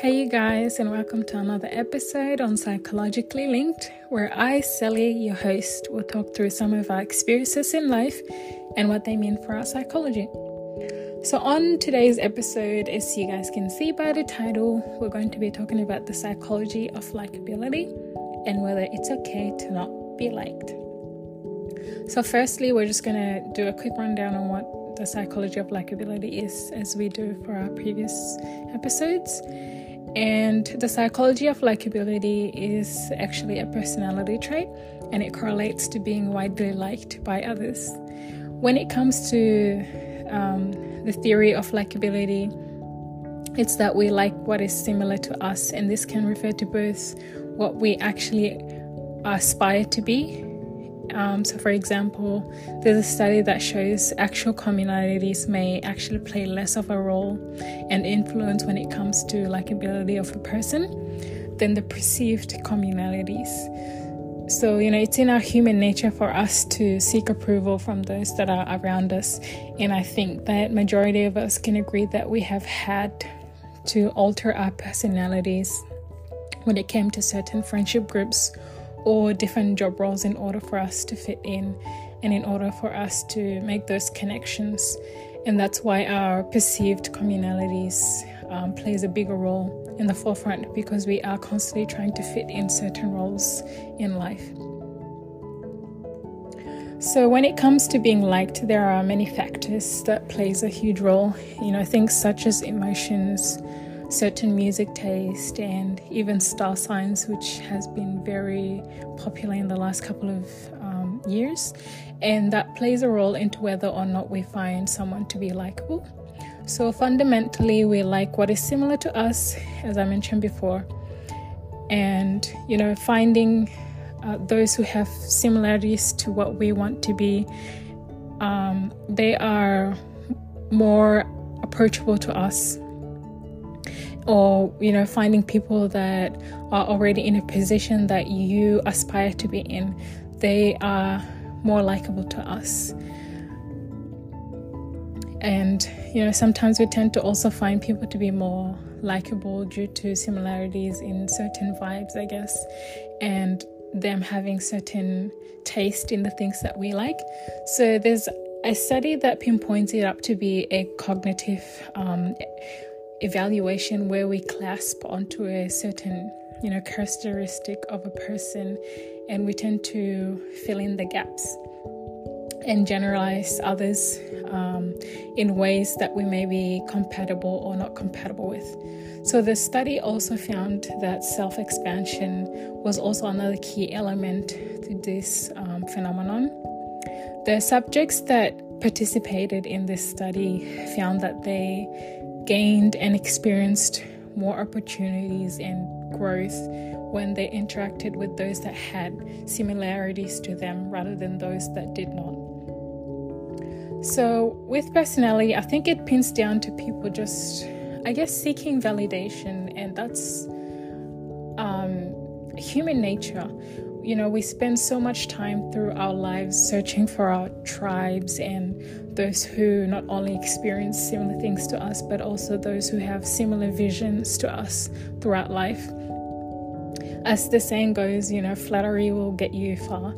Hey, you guys, and welcome to another episode on Psychologically Linked, where I, Sally, your host, will talk through some of our experiences in life and what they mean for our psychology. So, on today's episode, as you guys can see by the title, we're going to be talking about the psychology of likability and whether it's okay to not be liked. So, firstly, we're just going to do a quick rundown on what the psychology of likability is, as we do for our previous episodes. And the psychology of likability is actually a personality trait and it correlates to being widely liked by others. When it comes to um, the theory of likability, it's that we like what is similar to us, and this can refer to both what we actually aspire to be um, so, for example, there's a study that shows actual communalities may actually play less of a role and influence when it comes to likability of a person than the perceived communalities. So, you know, it's in our human nature for us to seek approval from those that are around us. And I think that majority of us can agree that we have had to alter our personalities when it came to certain friendship groups or different job roles in order for us to fit in and in order for us to make those connections. And that's why our perceived communalities um, plays a bigger role in the forefront because we are constantly trying to fit in certain roles in life. So when it comes to being liked, there are many factors that plays a huge role. You know, things such as emotions, certain music taste and even star signs, which has been very popular in the last couple of um, years. And that plays a role into whether or not we find someone to be likable. So fundamentally, we like what is similar to us, as I mentioned before. And, you know, finding uh, those who have similarities to what we want to be, um, they are more approachable to us or you know finding people that are already in a position that you aspire to be in they are more likable to us. And you know sometimes we tend to also find people to be more likable due to similarities in certain vibes i guess and them having certain taste in the things that we like. So there's a study that pinpoints it up to be a cognitive um, evaluation where we clasp onto a certain you know characteristic of a person and we tend to fill in the gaps and generalize others um, in ways that we may be compatible or not compatible with. So, the study also found that self expansion was also another key element to this um, phenomenon. The subjects that participated in this study found that they gained and experienced more opportunities and growth when they interacted with those that had similarities to them rather than those that did not. So, with personality, I think it pins down to people just, I guess, seeking validation, and that's um, human nature you know, we spend so much time through our lives searching for our tribes and those who not only experience similar things to us, but also those who have similar visions to us throughout life. As the saying goes, you know, flattery will get you far.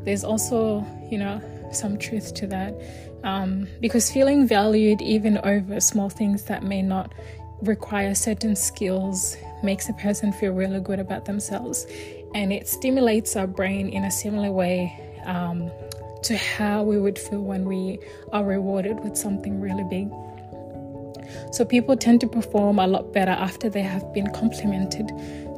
There's also, you know, some truth to that. Um, because feeling valued even over small things that may not require certain skills makes a person feel really good about themselves and it stimulates our brain in a similar way um, to how we would feel when we are rewarded with something really big. So, people tend to perform a lot better after they have been complimented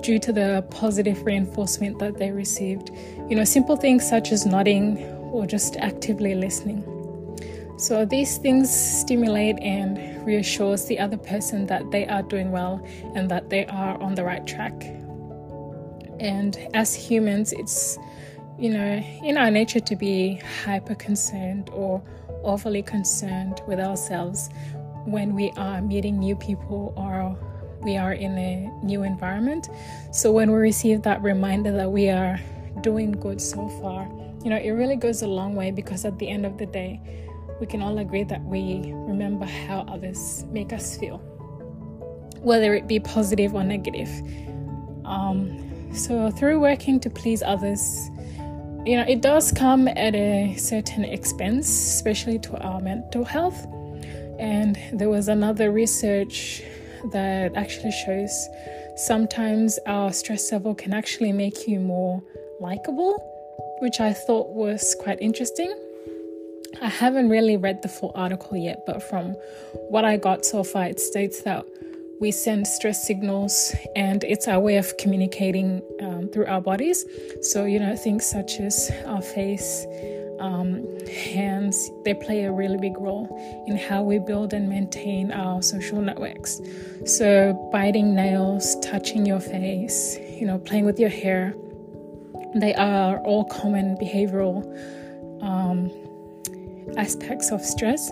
due to the positive reinforcement that they received. You know, simple things such as nodding or just actively listening. So, these things stimulate and reassures the other person that they are doing well and that they are on the right track. And as humans, it's, you know, in our nature to be hyper concerned or overly concerned with ourselves when we are meeting new people or we are in a new environment. So when we receive that reminder that we are doing good so far, you know, it really goes a long way because at the end of the day, we can all agree that we remember how others make us feel. whether it be positive or negative. Um, so, through working to please others, you know, it does come at a certain expense, especially to our mental health. And there was another research that actually shows sometimes our stress level can actually make you more likable, which I thought was quite interesting. I haven't really read the full article yet, but from what I got so far, it states that we send stress signals and it's our way of communicating um, through our bodies. So, you know, things such as our face, um, hands, they play a really big role in how we build and maintain our social networks. So, biting nails, touching your face, you know, playing with your hair, they are all common behavioral um, aspects of stress.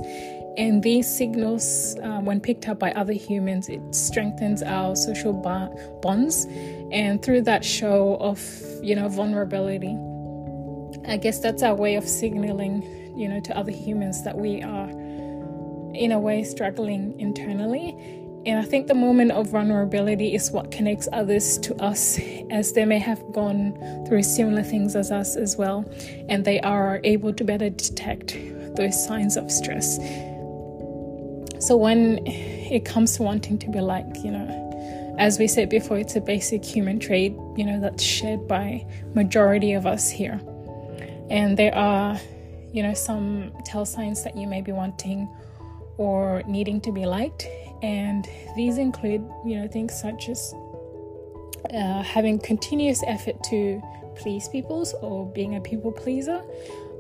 And these signals, uh, when picked up by other humans, it strengthens our social bonds. And through that show of, you know, vulnerability, I guess that's our way of signaling, you know, to other humans that we are, in a way, struggling internally. And I think the moment of vulnerability is what connects others to us, as they may have gone through similar things as us as well, and they are able to better detect those signs of stress. So when it comes to wanting to be like, you know, as we said before, it's a basic human trait, you know, that's shared by majority of us here. And there are, you know, some tell signs that you may be wanting or needing to be liked. And these include, you know, things such as uh, having continuous effort to please people or being a people pleaser,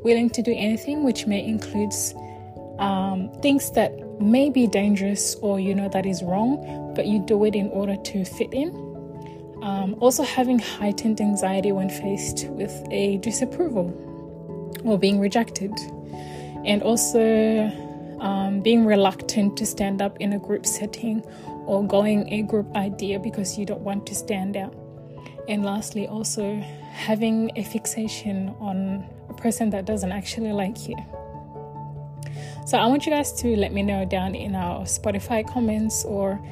willing to do anything, which may include um, things that may be dangerous or you know that is wrong, but you do it in order to fit in. Um, also, having heightened anxiety when faced with a disapproval or being rejected, and also um, being reluctant to stand up in a group setting or going a group idea because you don't want to stand out. And lastly, also having a fixation on a person that doesn't actually like you. So I want you guys to let me know down in our Spotify comments or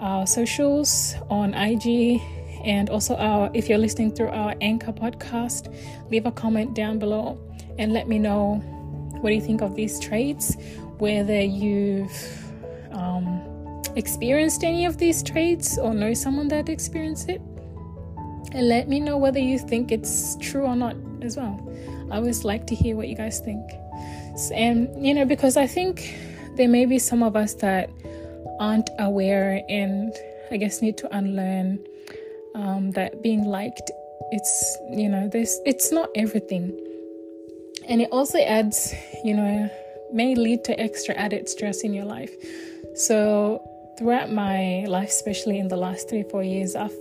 our socials on IG and also our if you're listening through our Anchor podcast, leave a comment down below and let me know what do you think of these traits, whether you've um, experienced any of these traits or know someone that experienced it. And let me know whether you think it's true or not as well. I always like to hear what you guys think. And, you know, because I think there may be some of us that aren't aware and I guess need to unlearn um, that being liked, it's, you know, this, it's not everything. And it also adds, you know, may lead to extra added stress in your life. So, throughout my life, especially in the last three, four years, I've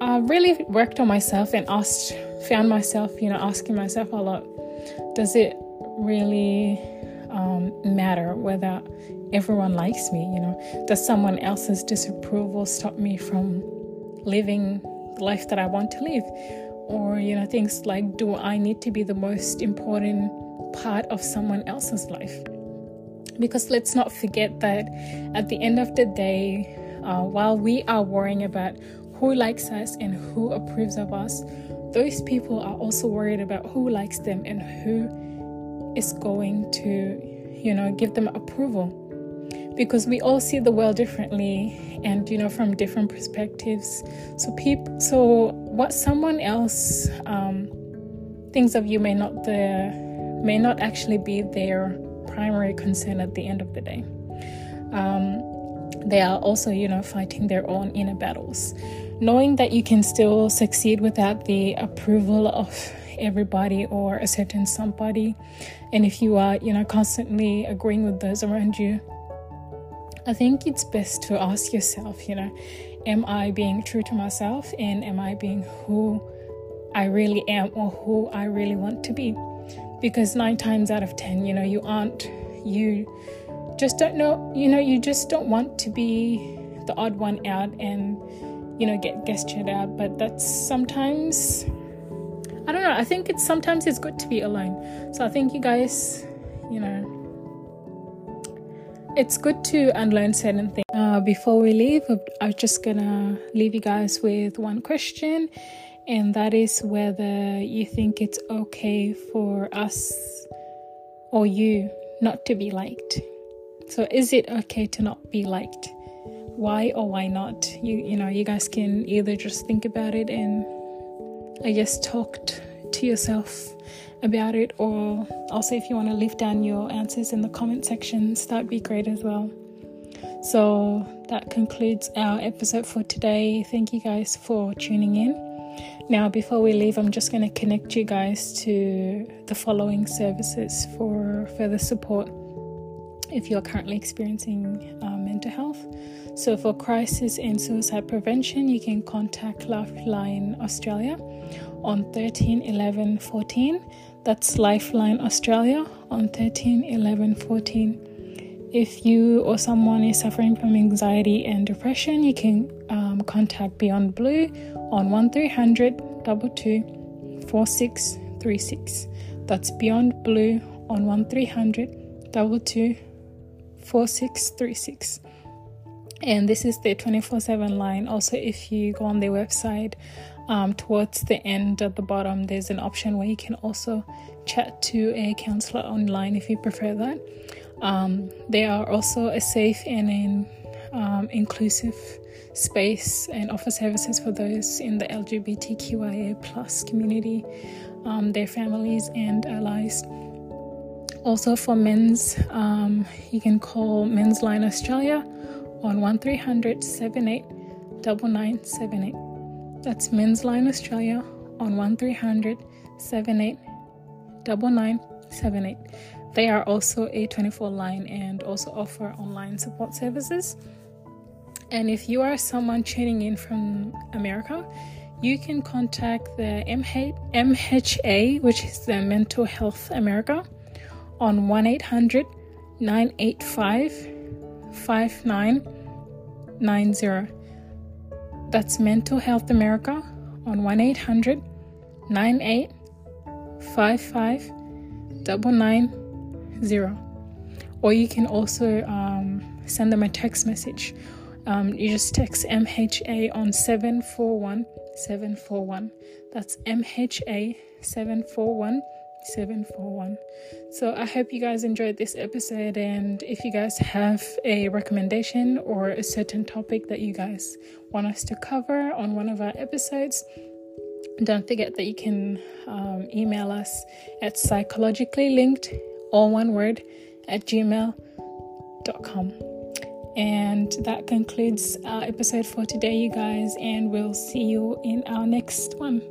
I really worked on myself and asked, found myself, you know, asking myself a lot, does it really um, matter whether everyone likes me. You know, does someone else's disapproval stop me from living the life that I want to live? Or, you know, things like, do I need to be the most important part of someone else's life? Because let's not forget that at the end of the day, uh, while we are worrying about who likes us and who approves of us, those people are also worried about who likes them and who is going to, you know, give them approval. Because we all see the world differently and, you know, from different perspectives. So, people, so what someone else um, thinks of you may not the may not actually be their primary concern at the end of the day. Um, they are also, you know, fighting their own inner battles. Knowing that you can still succeed without the approval of everybody or a certain somebody and if you are you know constantly agreeing with those around you i think it's best to ask yourself you know am i being true to myself and am i being who i really am or who i really want to be because nine times out of ten you know you aren't you just don't know you know you just don't want to be the odd one out and you know get gestured out. but that's sometimes I don't know. I think it's sometimes it's good to be alone. So I think you guys, you know, it's good to unlearn certain things. Uh, before we leave, I'm just gonna leave you guys with one question, and that is whether you think it's okay for us or you not to be liked. So, is it okay to not be liked? Why or why not? You you know, you guys can either just think about it and I guess talked to yourself about it, or also if you want to leave down your answers in the comment sections, that'd be great as well. So that concludes our episode for today. Thank you guys for tuning in. Now, before we leave, I'm just going to connect you guys to the following services for further support if you're currently experiencing uh, mental health. So, for crisis and suicide prevention, you can contact Lifeline Australia on 13 11 14. That's Lifeline Australia on 13 11 14. If you or someone is suffering from anxiety and depression, you can um, contact Beyond Blue on 1300 22 4636. That's Beyond Blue on 1300 22 4636 and this is the 24 7 line also if you go on their website um, towards the end at the bottom, there's an option where you can also chat to a counselor online if you prefer that. Um, they are also a safe and an um, inclusive space and offer services for those in the LGBTQIA plus community, um, their families and allies. Also for men's, um, you can call Men's Line Australia on 1300 78 9978. That's Men's Line Australia on 1300 78 9978. They are also a 24 line and also offer online support services. And if you are someone tuning in from America, you can contact the MHA, which is the Mental Health America, on 1 800 985 5990. That's Mental Health America on 1 800 9855 990. Or you can also um, send them a text message. Um, you just text MHA on 741 741. That's MHA 741 741. So I hope you guys enjoyed this episode. And if you guys have a recommendation or a certain topic that you guys want us to cover on one of our episodes, don't forget that you can um, email us at psychologically linked, all one word, at gmail.com. And that concludes our episode for today, you guys, and we'll see you in our next one.